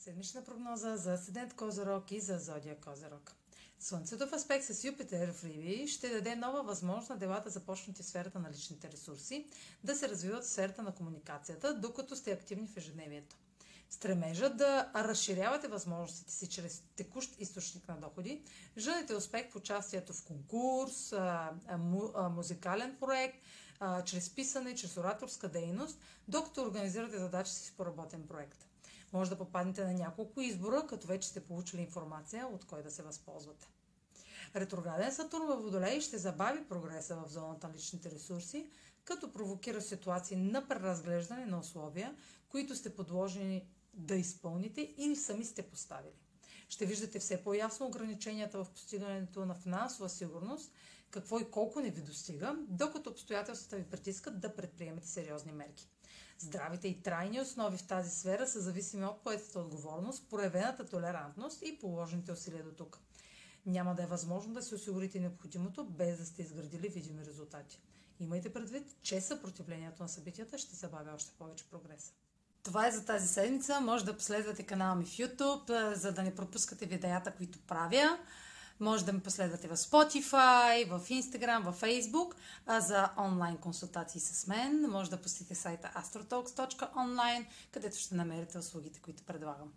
Седмична прогноза за Асцендент Козорог и за Зодия Козорог. Слънцето в аспект с Юпитер в Риби ще даде нова възможност на делата започнати в сферата на личните ресурси да се развиват в сферата на комуникацията, докато сте активни в ежедневието. Стремежа да разширявате възможностите си чрез текущ източник на доходи, жените успех в участието в конкурс, музикален проект, чрез писане, чрез ораторска дейност, докато организирате задачи си по работен проект. Може да попаднете на няколко избора, като вече сте получили информация от кой да се възползвате. Ретрограден Сатурн във Водолей ще забави прогреса в зоната на личните ресурси, като провокира ситуации на преразглеждане на условия, които сте подложени да изпълните или сами сте поставили. Ще виждате все по-ясно ограниченията в постигането на финансова сигурност, какво и колко не ви достига, докато обстоятелствата ви притискат да предприемете сериозни мерки. Здравите и трайни основи в тази сфера са зависими от поетата отговорност, проявената толерантност и положените усилия до тук. Няма да е възможно да се осигурите необходимото, без да сте изградили видими резултати. Имайте предвид, че съпротивлението на събитията ще забавя още повече прогреса. Това е за тази седмица. Може да последвате канала ми в YouTube, за да не пропускате видеята, които правя. Може да ме последвате в Spotify, в Instagram, в Facebook. А за онлайн консултации с мен може да посетите сайта astrotalks.online, където ще намерите услугите, които предлагам.